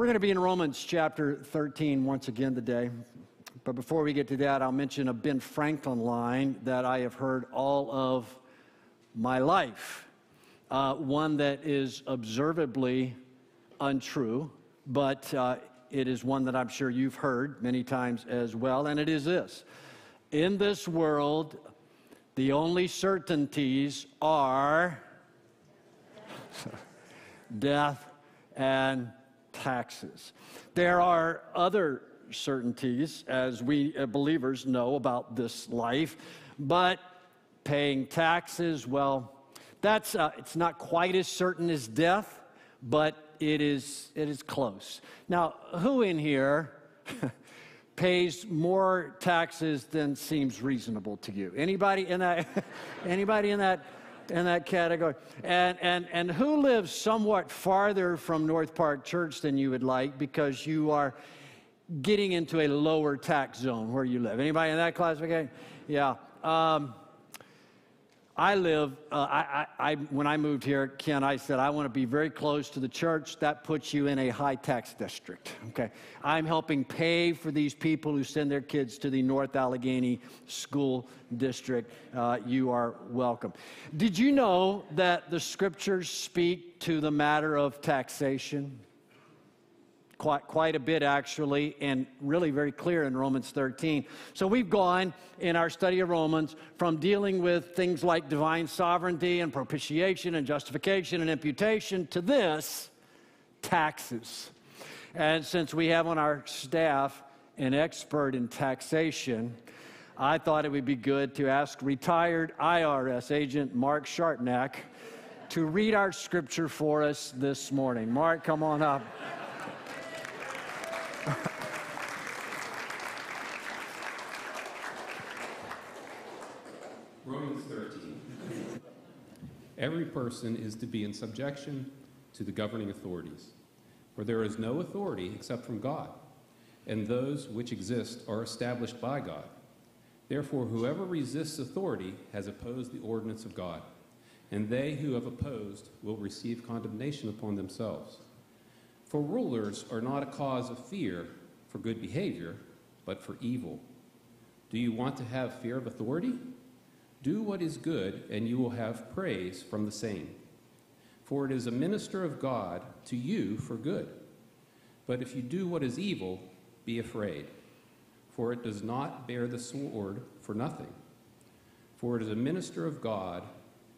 We're going to be in Romans chapter 13 once again today. But before we get to that, I'll mention a Ben Franklin line that I have heard all of my life. Uh, one that is observably untrue, but uh, it is one that I'm sure you've heard many times as well, and it is this In this world, the only certainties are death and taxes. There are other certainties, as we uh, believers know about this life, but paying taxes, well, that's uh, it's not quite as certain as death, but it is it is close. Now, who in here pays more taxes than seems reasonable to you? Anybody in that? anybody in that? In that category. And, and, and who lives somewhat farther from North Park Church than you would like because you are getting into a lower tax zone where you live? Anybody in that classification? Yeah. Um, I live, uh, I, I, I, when I moved here, Ken, I said, I want to be very close to the church. That puts you in a high tax district. Okay. I'm helping pay for these people who send their kids to the North Allegheny School District. Uh, you are welcome. Did you know that the scriptures speak to the matter of taxation? Quite, quite a bit, actually, and really very clear in Romans 13. So we've gone in our study of Romans from dealing with things like divine sovereignty and propitiation and justification and imputation to this taxes. And since we have on our staff an expert in taxation, I thought it would be good to ask retired IRS agent Mark Sharpnack to read our scripture for us this morning. Mark, come on up. Romans 13. Every person is to be in subjection to the governing authorities, for there is no authority except from God, and those which exist are established by God. Therefore, whoever resists authority has opposed the ordinance of God, and they who have opposed will receive condemnation upon themselves. For rulers are not a cause of fear for good behavior, but for evil. Do you want to have fear of authority? Do what is good, and you will have praise from the same. For it is a minister of God to you for good. But if you do what is evil, be afraid, for it does not bear the sword for nothing. For it is a minister of God,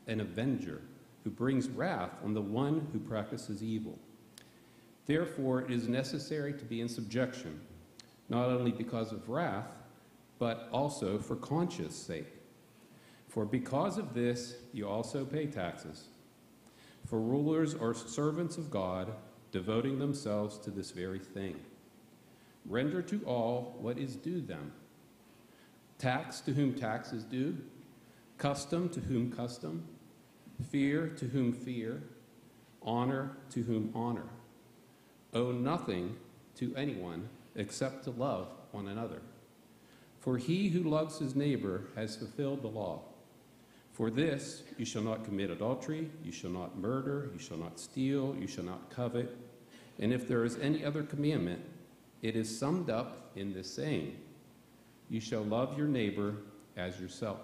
an avenger, who brings wrath on the one who practices evil. Therefore, it is necessary to be in subjection, not only because of wrath, but also for conscience sake. For because of this, you also pay taxes. For rulers are servants of God, devoting themselves to this very thing. Render to all what is due them tax to whom tax is due, custom to whom custom, fear to whom fear, honor to whom honor. Owe nothing to anyone except to love one another. For he who loves his neighbor has fulfilled the law. For this, you shall not commit adultery, you shall not murder, you shall not steal, you shall not covet. And if there is any other commandment, it is summed up in this saying You shall love your neighbor as yourself.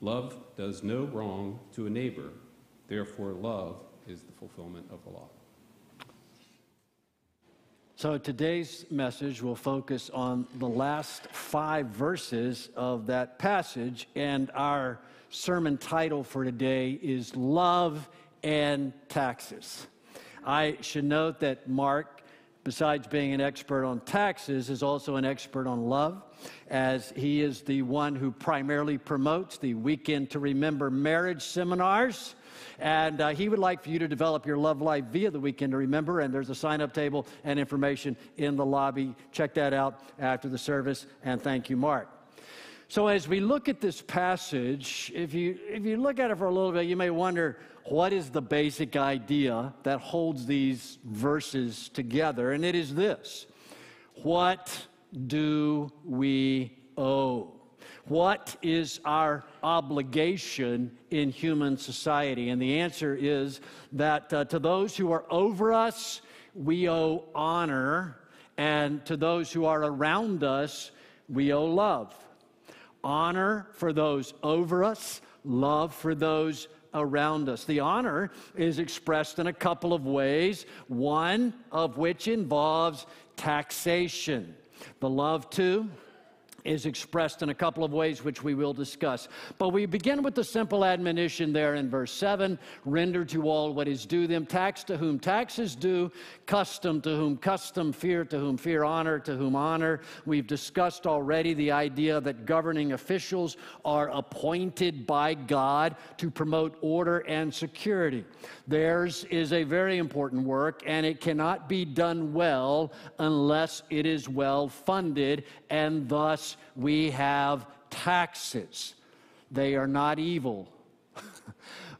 Love does no wrong to a neighbor, therefore, love is the fulfillment of the law. So today's message will focus on the last five verses of that passage, and our sermon title for today is Love and Taxes. I should note that Mark, besides being an expert on taxes, is also an expert on love, as he is the one who primarily promotes the Weekend to Remember marriage seminars and uh, he would like for you to develop your love life via the weekend to remember. And there's a sign up table and information in the lobby. Check that out after the service. And thank you, Mark. So, as we look at this passage, if you, if you look at it for a little bit, you may wonder what is the basic idea that holds these verses together? And it is this What do we owe? What is our obligation in human society? And the answer is that uh, to those who are over us, we owe honor, and to those who are around us, we owe love. Honor for those over us, love for those around us. The honor is expressed in a couple of ways, one of which involves taxation. The love, too, is expressed in a couple of ways, which we will discuss. But we begin with the simple admonition there in verse 7 render to all what is due them, tax to whom tax is due, custom to whom custom, fear to whom fear, honor to whom honor. We've discussed already the idea that governing officials are appointed by God to promote order and security. Theirs is a very important work, and it cannot be done well unless it is well funded and thus we have taxes. They are not evil,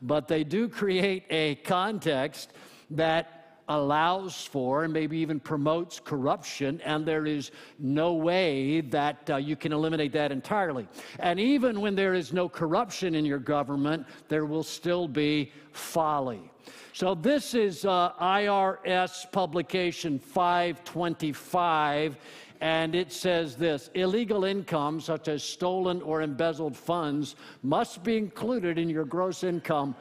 but they do create a context that allows for and maybe even promotes corruption, and there is no way that uh, you can eliminate that entirely. And even when there is no corruption in your government, there will still be folly. So, this is uh, IRS publication 525 and it says this illegal income, such as stolen or embezzled funds, must be included in your gross income.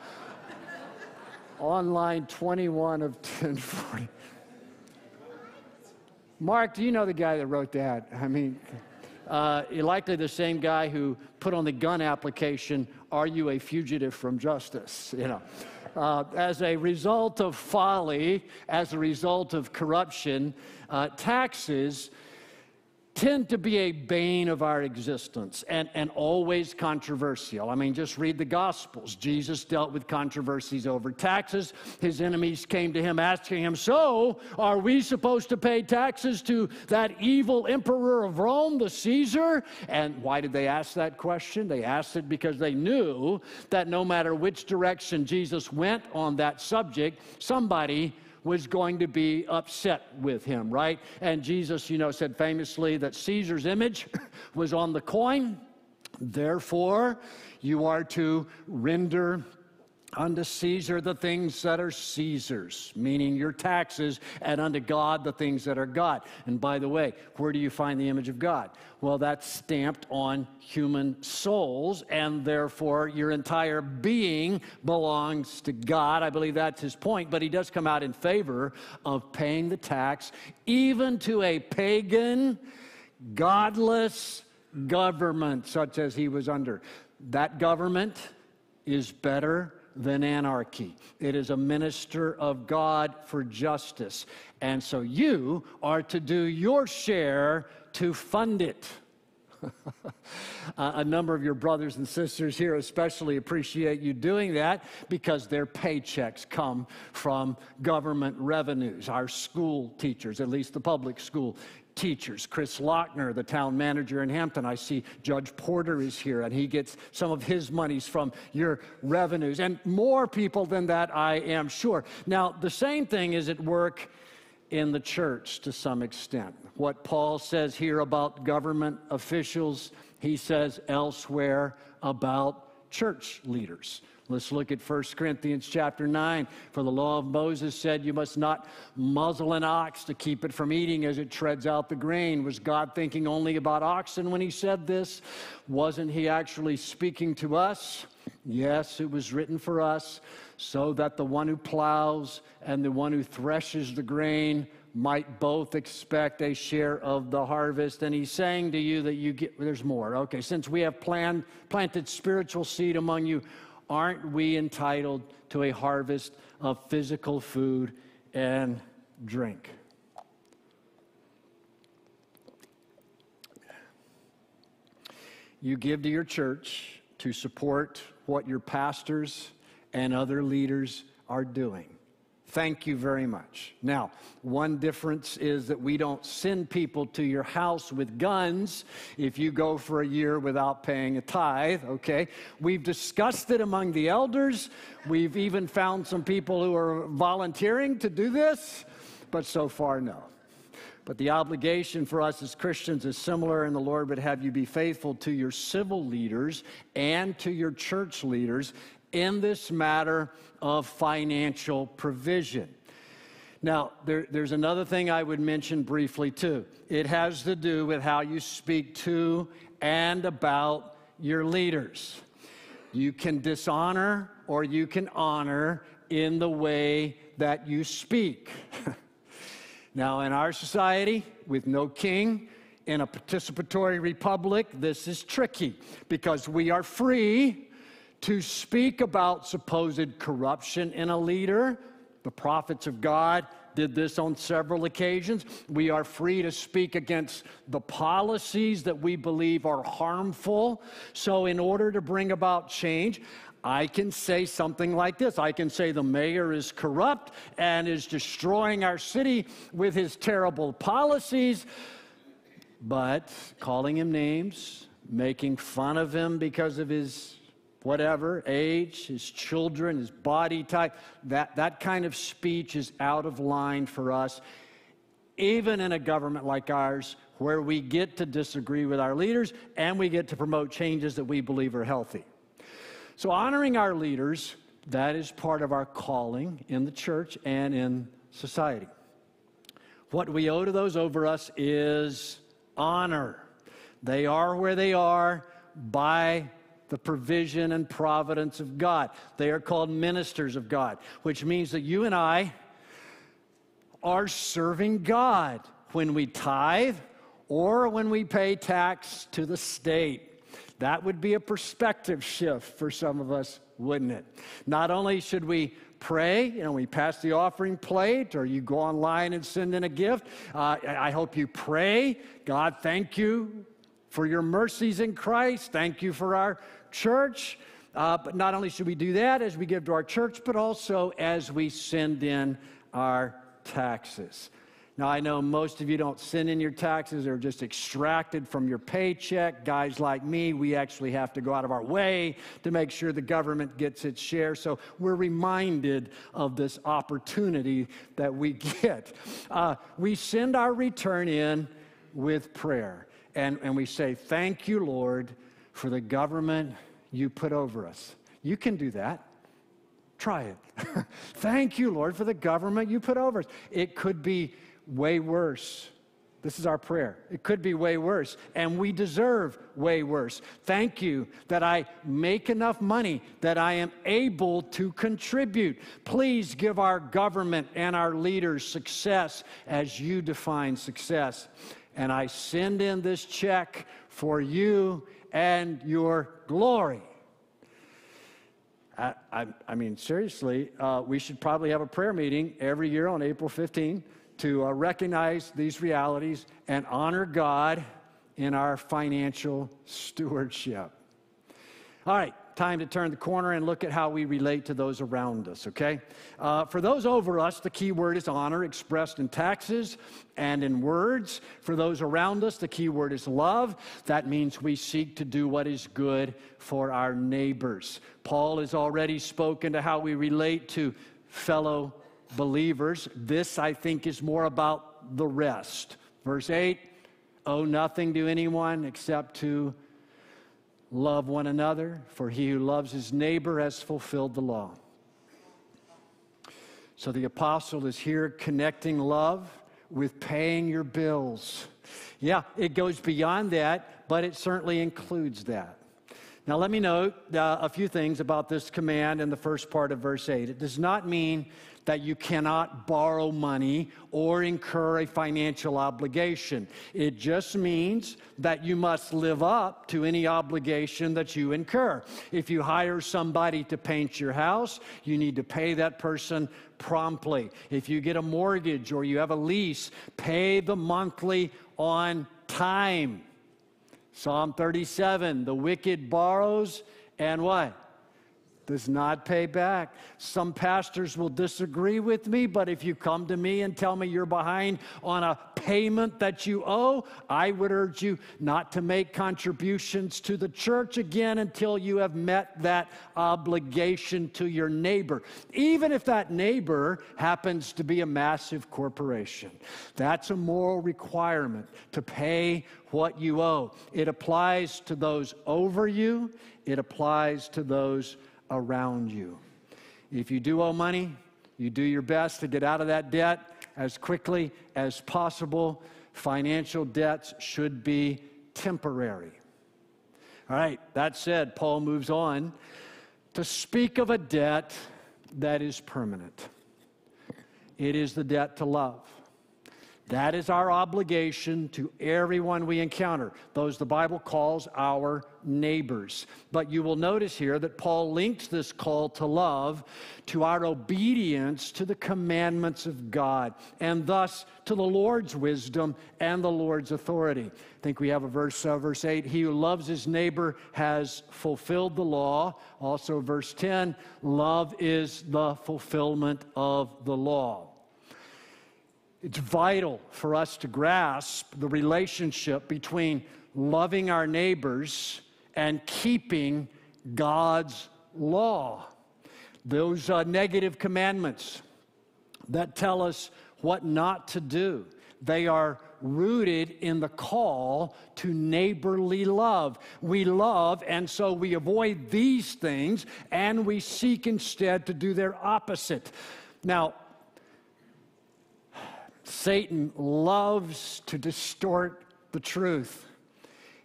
on line 21 of 1040. Mark, do you know the guy that wrote that? I mean, uh, likely the same guy who put on the gun application, Are you a fugitive from justice? You know. Uh, as a result of folly, as a result of corruption, uh, taxes tend to be a bane of our existence and, and always controversial. I mean, just read the Gospels. Jesus dealt with controversies over taxes. His enemies came to him asking him, So, are we supposed to pay taxes to that evil emperor of Rome, the Caesar? And why did they ask that question? They asked it because they knew that no matter which direction Jesus went on that subject, somebody was going to be upset with him, right? And Jesus, you know, said famously that Caesar's image was on the coin. Therefore, you are to render unto Caesar the things that are Caesar's, meaning your taxes, and unto God the things that are God. And by the way, where do you find the image of God? Well, that's stamped on human souls, and therefore your entire being belongs to God. I believe that's his point, but he does come out in favor of paying the tax, even to a pagan, godless government such as he was under. That government is better than anarchy. It is a minister of God for justice. And so you are to do your share to fund it. a number of your brothers and sisters here especially appreciate you doing that because their paychecks come from government revenues. Our school teachers, at least the public school teachers. Chris Lochner, the town manager in Hampton, I see Judge Porter is here, and he gets some of his monies from your revenues, and more people than that, I am sure. Now, the same thing is at work in the church to some extent. What Paul says here about government officials, he says elsewhere about church leaders. Let's look at 1 Corinthians chapter 9. For the law of Moses said, You must not muzzle an ox to keep it from eating as it treads out the grain. Was God thinking only about oxen when he said this? Wasn't he actually speaking to us? Yes, it was written for us, so that the one who plows and the one who threshes the grain might both expect a share of the harvest. And he's saying to you that you get, there's more. Okay, since we have planned, planted spiritual seed among you, aren't we entitled to a harvest of physical food and drink? You give to your church to support what your pastors and other leaders are doing. Thank you very much. Now, one difference is that we don't send people to your house with guns if you go for a year without paying a tithe, okay? We've discussed it among the elders. We've even found some people who are volunteering to do this, but so far, no. But the obligation for us as Christians is similar, and the Lord would have you be faithful to your civil leaders and to your church leaders in this matter of financial provision. Now, there, there's another thing I would mention briefly too. It has to do with how you speak to and about your leaders. You can dishonor or you can honor in the way that you speak. now, in our society, with no king, in a participatory republic, this is tricky because we are free to speak about supposed corruption in a leader the prophets of God did this on several occasions. We are free to speak against the policies that we believe are harmful. So, in order to bring about change, I can say something like this I can say the mayor is corrupt and is destroying our city with his terrible policies, but calling him names, making fun of him because of his whatever, age, his children, his body type, that, that kind of speech is out of line for us, even in a government like ours, where we get to disagree with our leaders and we get to promote changes that we believe are healthy. So, honoring our leaders, that is part of our calling in the church and in society. What we owe to those over us is honor. They are where they are by the provision and providence of God. They are called ministers of God, which means that you and I are serving God when we tithe or when we pay tax to the state. That would be a perspective shift for some of us, wouldn't it? Not only should we pray, you know, we pass the offering plate or you go online and send in a gift, uh, I hope you pray. God, thank you for your mercies in Christ. Thank you for our church. Uh, but not only should we do that as we give to our church, but also as we send in our taxes. Now, I know most of you don't send in your taxes, they're just extracted from your paycheck. Guys like me, we actually have to go out of our way to make sure the government gets its share. So we're reminded of this opportunity that we get. Uh, we send our return in with prayer, and, and we say, Thank you, Lord for the government you put over us. You can do that. Try it. Thank you, Lord, for the government you put over us. It could be way worse. This is our prayer. It could be way worse, and we deserve way worse. Thank you that I make enough money that I am able to contribute. Please give our government and our leaders success as you define success. And I send in this check for you and your glory. I, I, I mean, seriously, uh, we should probably have a prayer meeting every year on April 15 to uh, recognize these realities and honor God in our financial stewardship. All right, time to turn the corner and look at how we relate to those around us, okay? Uh, for those over us, the key word is honor, expressed in taxes and in words. For those around us, the key word is love. That means we seek to do what is good for our neighbors. Paul has already spoken to how we relate to fellow believers. This, I think, is more about the rest. Verse 8 owe nothing to anyone except to Love one another, for he who loves his neighbor has fulfilled the law. So the apostle is here connecting love with paying your bills. Yeah, it goes beyond that, but it certainly includes that. Now, let me note uh, a few things about this command in the first part of verse 8. It does not mean that you cannot borrow money or incur a financial obligation. It just means that you must live up to any obligation that you incur. If you hire somebody to paint your house, you need to pay that person promptly. If you get a mortgage or you have a lease, pay the monthly on time. Psalm 37 the wicked borrows and what? Does not pay back. Some pastors will disagree with me, but if you come to me and tell me you're behind on a payment that you owe, I would urge you not to make contributions to the church again until you have met that obligation to your neighbor, even if that neighbor happens to be a massive corporation. That's a moral requirement to pay what you owe. It applies to those over you, it applies to those around you. If you do owe money, You do your best to get out of that debt as quickly as possible. Financial debts should be temporary. All right, that said, Paul moves on to speak of a debt that is permanent. It is the debt to love. That is our obligation to everyone we encounter, those the Bible calls our neighbors. But you will notice here that Paul links this call to love to our obedience to the commandments of God, and thus to the Lord's wisdom and the Lord's authority. I think we have a verse, uh, verse 8 He who loves his neighbor has fulfilled the law. Also, verse 10 love is the fulfillment of the law. It's vital for us to grasp the relationship between loving our neighbors and keeping God's law. Those uh, negative commandments that tell us what not to do, they are rooted in the call to neighborly love. We love, and so we avoid these things, and we seek instead to do their opposite. Now, Satan loves to distort the truth.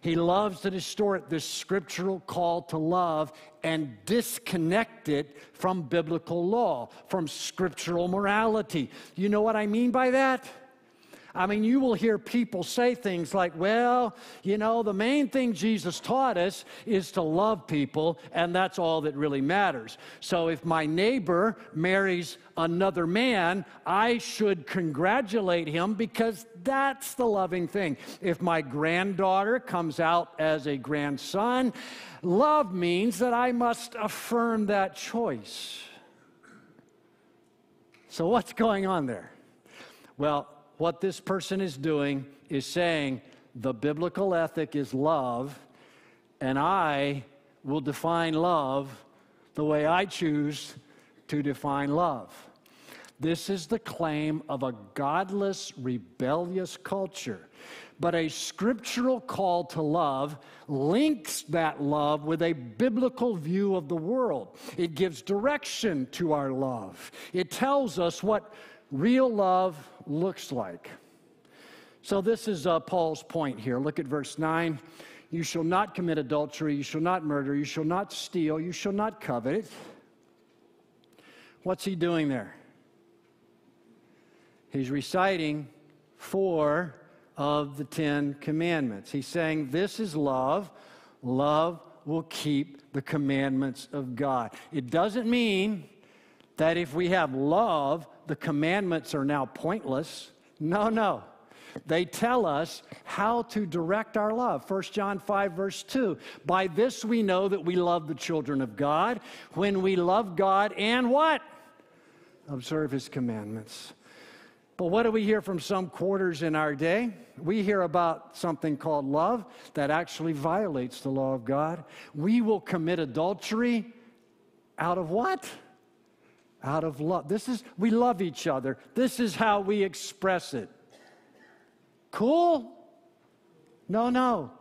He loves to distort this scriptural call to love and disconnect it from biblical law, from scriptural morality. You know what I mean by that? I mean, you will hear people say things like, well, you know, the main thing Jesus taught us is to love people, and that's all that really matters. So if my neighbor marries another man, I should congratulate him because that's the loving thing. If my granddaughter comes out as a grandson, love means that I must affirm that choice. So, what's going on there? Well, what this person is doing is saying the biblical ethic is love, and I will define love the way I choose to define love. This is the claim of a godless, rebellious culture. But a scriptural call to love links that love with a biblical view of the world. It gives direction to our love. It tells us what real love looks like. So, this is uh, Paul's point here. Look at verse 9. You shall not commit adultery, you shall not murder, you shall not steal, you shall not covet. What's he doing there? He's reciting four of the Ten Commandments. He's saying, This is love. Love will keep the commandments of God. It doesn't mean that if we have love, the commandments are now pointless. No, no. They tell us how to direct our love. 1 John 5, verse 2. By this we know that we love the children of God when we love God and what? Observe his commandments. But what do we hear from some quarters in our day? We hear about something called love that actually violates the law of God. We will commit adultery out of what? Out of love. This is, we love each other. This is how we express it. Cool? No, no,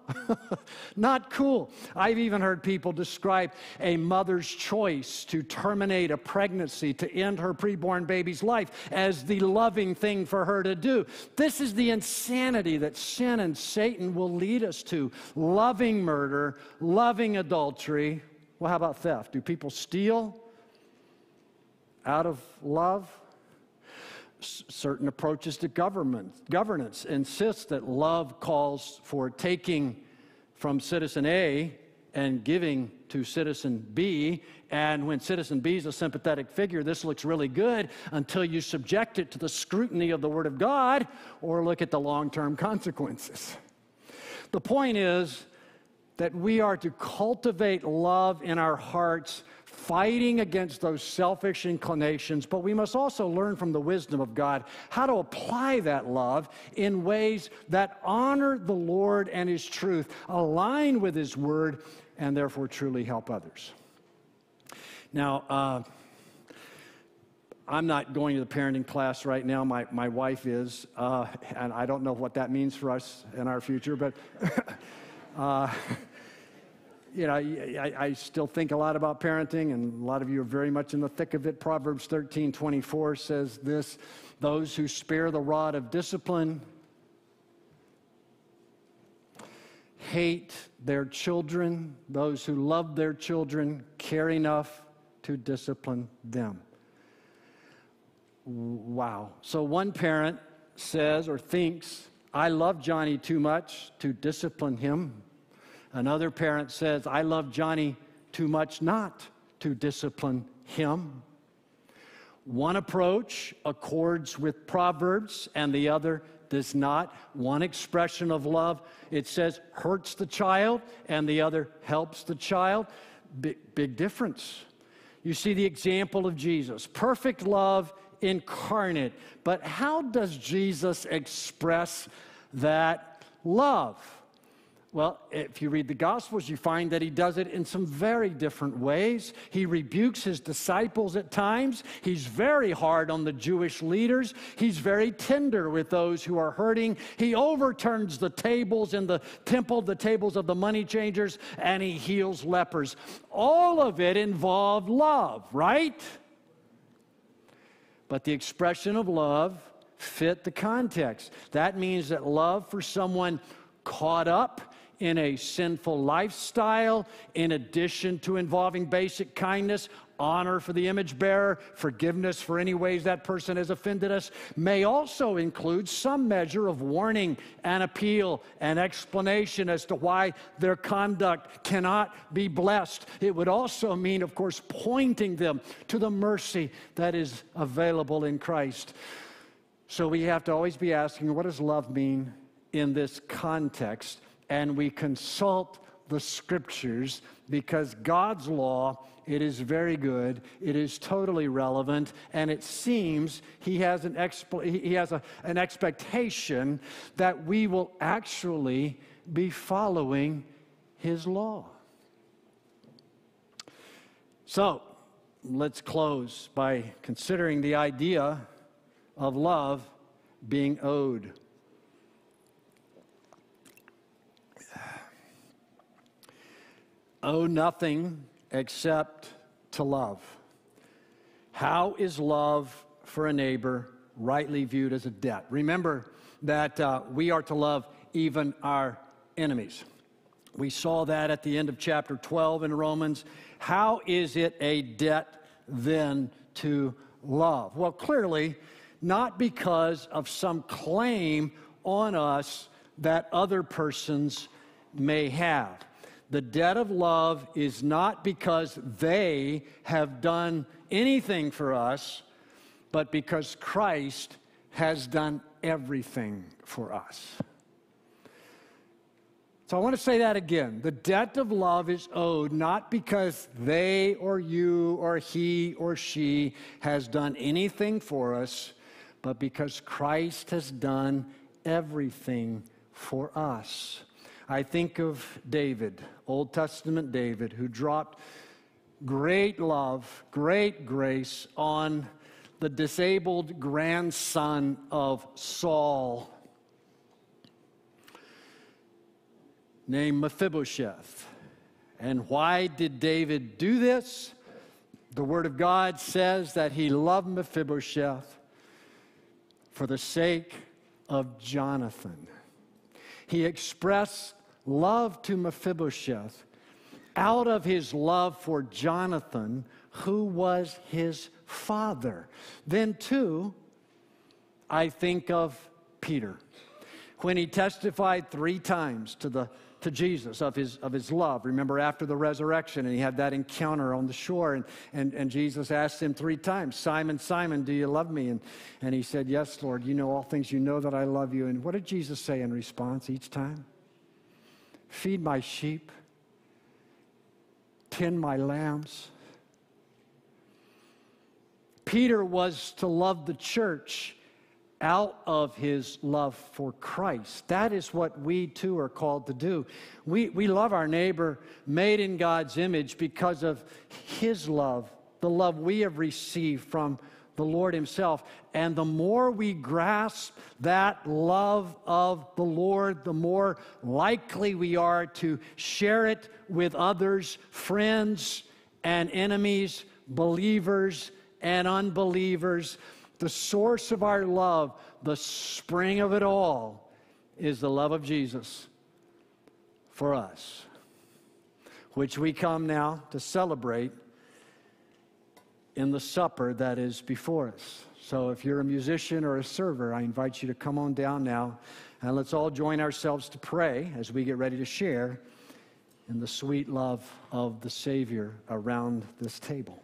not cool. I've even heard people describe a mother's choice to terminate a pregnancy to end her preborn baby's life as the loving thing for her to do. This is the insanity that sin and Satan will lead us to loving murder, loving adultery. Well, how about theft? Do people steal? Out of love. Certain approaches to government, governance insist that love calls for taking from citizen A and giving to citizen B. And when citizen B is a sympathetic figure, this looks really good until you subject it to the scrutiny of the Word of God or look at the long term consequences. The point is that we are to cultivate love in our hearts fighting against those selfish inclinations, but we must also learn from the wisdom of God how to apply that love in ways that honor the Lord and His truth, align with His word, and therefore truly help others. Now, uh, I'm not going to the parenting class right now. My, my wife is, uh, and I don't know what that means for us in our future, but uh, you know, I, I, still think a lot about parenting, and a lot of you are very much in the thick of it. Proverbs 13 24 says this Those who spare the rod of discipline hate their children, those who love their children care enough to discipline them. Wow. So one parent says or thinks, I love Johnny too much to discipline him. Another parent says, I love Johnny too much not to discipline him. One approach accords with Proverbs, and the other does not. One expression of love, it says, hurts the child, and the other helps the child. Big, big difference. You see the example of Jesus perfect love incarnate. But how does Jesus express that love? Well, if you read the Gospels, you find that he does it in some very different ways. He rebukes his disciples at times. He's very hard on the Jewish leaders. He's very tender with those who are hurting. He overturns the tables in the temple, the tables of the money changers, and he heals lepers. All of it involved love, right? But the expression of love fit the context. That means that love for someone caught up in a sinful lifestyle, in addition to involving basic kindness, honor for the image bearer, forgiveness for any ways that person has offended us, may also include some measure of warning and appeal and explanation as to why their conduct cannot be blessed. It would also mean, of course, pointing them to the mercy that is available in Christ. So we have to always be asking, what does love mean in this context? And we consult the scriptures because God's law, it is very good, it is totally relevant, and it seems He has an, he has a, an expectation that we will actually be following His law. So, let's close by considering the idea of love being owed. Owe nothing except to love. How is love for a neighbor rightly viewed as a debt? Remember that uh, we are to love even our enemies. We saw that at the end of chapter 12 in Romans. How is it a debt then to love? Well, clearly, not because of some claim on us that other persons may have. The debt of love is not because they have done anything for us, but because Christ has done everything for us. So I want to say that again. The debt of love is owed not because they or you or he or she has done anything for us, but because Christ has done everything for us. I think of David, Old Testament David, who dropped great love, great grace on the disabled grandson of Saul named Mephibosheth. And why did David do this? The Word of God says that he loved Mephibosheth for the sake of Jonathan. He expressed love to Mephibosheth out of his love for Jonathan, who was his father. Then, too, I think of Peter when he testified three times to the to Jesus of his, of his love. Remember, after the resurrection, and he had that encounter on the shore, and, and, and Jesus asked him three times, Simon, Simon, do you love me? And, and he said, Yes, Lord, you know all things, you know that I love you. And what did Jesus say in response each time? Feed my sheep, tend my lambs. Peter was to love the church out of his love for Christ. That is what we too are called to do. We, we love our neighbor made in God's image because of his love, the love we have received from the Lord Himself. And the more we grasp that love of the Lord, the more likely we are to share it with others, friends and enemies, believers and unbelievers. The source of our love, the spring of it all, is the love of Jesus for us, which we come now to celebrate in the supper that is before us. So if you're a musician or a server, I invite you to come on down now and let's all join ourselves to pray as we get ready to share in the sweet love of the Savior around this table.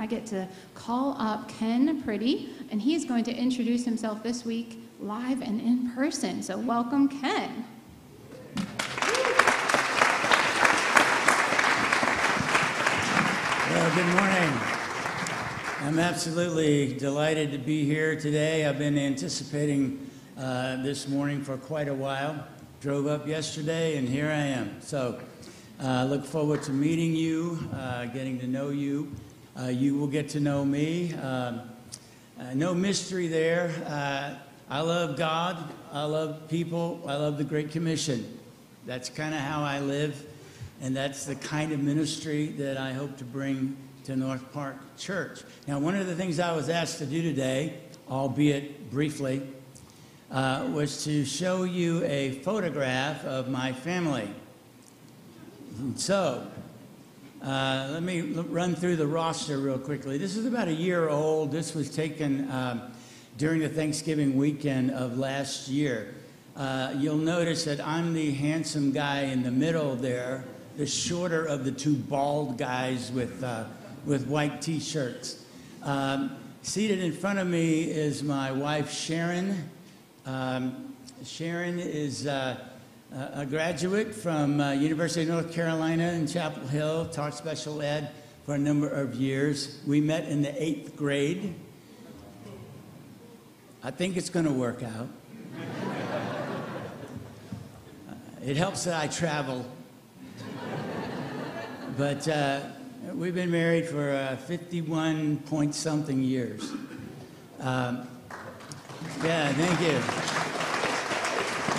I get to call up Ken Priddy, and he's going to introduce himself this week live and in person. So, welcome, Ken. Well, good morning. I'm absolutely delighted to be here today. I've been anticipating uh, this morning for quite a while. Drove up yesterday, and here I am. So, uh, look forward to meeting you, uh, getting to know you. Uh, you will get to know me. Um, uh, no mystery there. Uh, I love God. I love people. I love the Great Commission. That's kind of how I live, and that's the kind of ministry that I hope to bring to North Park Church. Now, one of the things I was asked to do today, albeit briefly, uh, was to show you a photograph of my family. And So, let me run through the roster real quickly. This is about a year old. This was taken um, during the Thanksgiving weekend of last year. Uh, you'll notice that I'm the handsome guy in the middle there, the shorter of the two bald guys with, uh, with white t shirts. Um, seated in front of me is my wife, Sharon. Um, Sharon is a graduate from uh, University of North Carolina in Chapel Hill, taught special ed for a number of years. We met in the eighth grade. I think it's going to work out. Uh, it helps that I travel. But uh, we've been married for uh, 51 point something years. Um, yeah, thank you.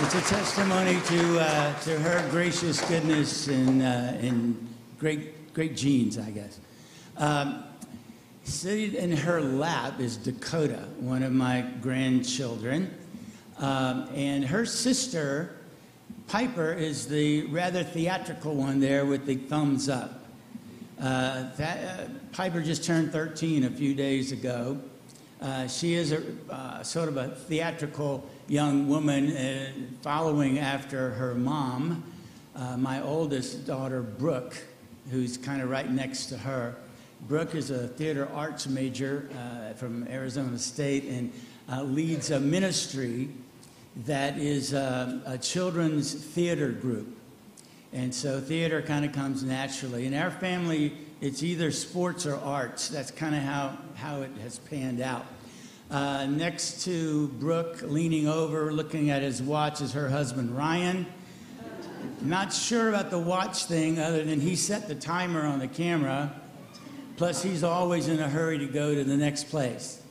It's a testimony to, uh, to her gracious goodness and, uh, and great, great genes, I guess. Um, sitting in her lap is Dakota, one of my grandchildren. Um, and her sister, Piper, is the rather theatrical one there with the thumbs up. Uh, that, uh, Piper just turned 13 a few days ago. Uh, she is a uh, sort of a theatrical young woman uh, following after her mom, uh, my oldest daughter, Brooke, who's kind of right next to her. Brooke is a theater arts major uh, from Arizona State and leads a ministry that is a children's theater group. And so theater kind of comes naturally. In our family, it's either sports or arts. That's kind of how, how it has panned out. Uh, next to Brooke, leaning over, looking at his watch, is her husband, Ryan. Not sure about the watch thing, other than he set the timer on the camera. Plus, he's always in a hurry to go to the next place.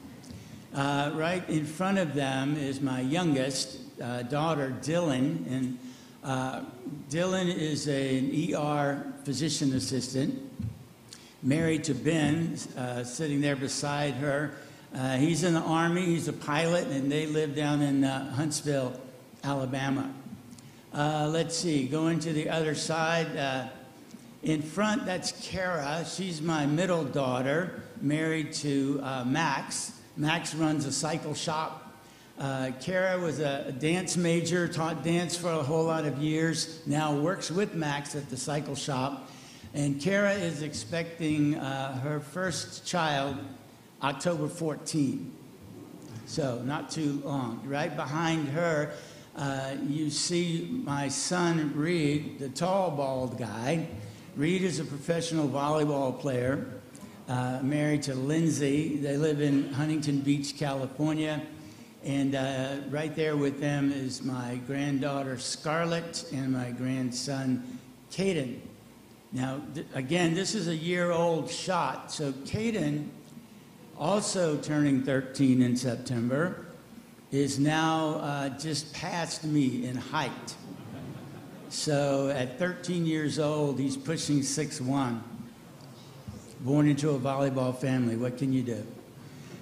Uh, right in front of them is my youngest uh, daughter, Dylan. And uh, Dylan is a, an ER physician assistant, married to Ben, uh, sitting there beside her. Uh, he's in the Army, he's a pilot, and they live down in uh, Huntsville, Alabama. Uh, let's see, going to the other side. Uh, in front, that's Kara. She's my middle daughter, married to uh, Max. Max runs a cycle shop. Uh, Kara was a, a dance major, taught dance for a whole lot of years, now works with Max at the cycle shop. And Kara is expecting uh, her first child October 14. So, not too long. Right behind her, uh, you see my son Reed, the tall, bald guy. Reed is a professional volleyball player, uh, married to Lindsay. They live in Huntington Beach, California. And uh, right there with them is my granddaughter Scarlett and my grandson Caden. Now, th- again, this is a year old shot. So, Caden, also turning 13 in September, is now uh, just past me in height. So, at 13 years old, he's pushing 6'1. Born into a volleyball family. What can you do?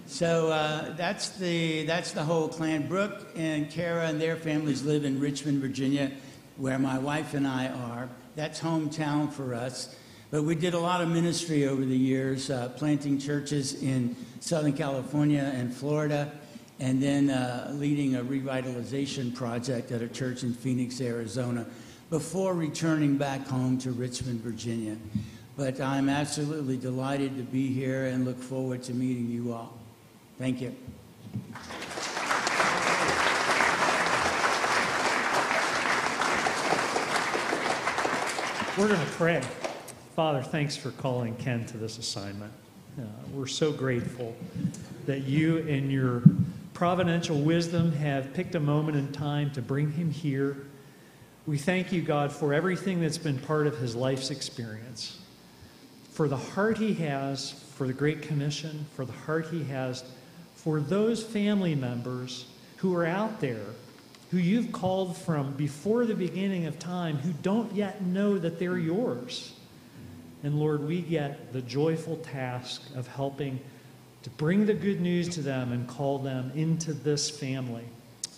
So uh, that's the that's the whole clan. Brooke and Kara and their families live in Richmond, Virginia, where my wife and I are. That's hometown for us. But we did a lot of ministry over the years, uh, planting churches in Southern California and Florida, and then uh, leading a revitalization project at a church in Phoenix, Arizona, before returning back home to Richmond, Virginia. but I'm absolutely delighted to be here and look forward to meeting you all. Thank you. We're going to pray. Father, thanks for calling Ken to this assignment. Uh, we're so grateful that you, in your providential wisdom, have picked a moment in time to bring him here. We thank you, God, for everything that's been part of his life's experience, for the heart he has for the Great Commission, for the heart he has for those family members who are out there who you've called from before the beginning of time who don't yet know that they're yours. And Lord, we get the joyful task of helping to bring the good news to them and call them into this family.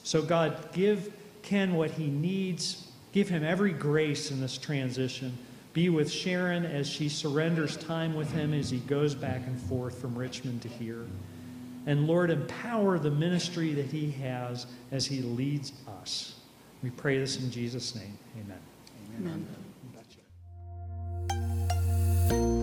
So, God, give Ken what he needs. Give him every grace in this transition. Be with Sharon as she surrenders time with him as he goes back and forth from Richmond to here. And Lord, empower the ministry that he has as he leads us. We pray this in Jesus' name. Amen. Amen. Amen.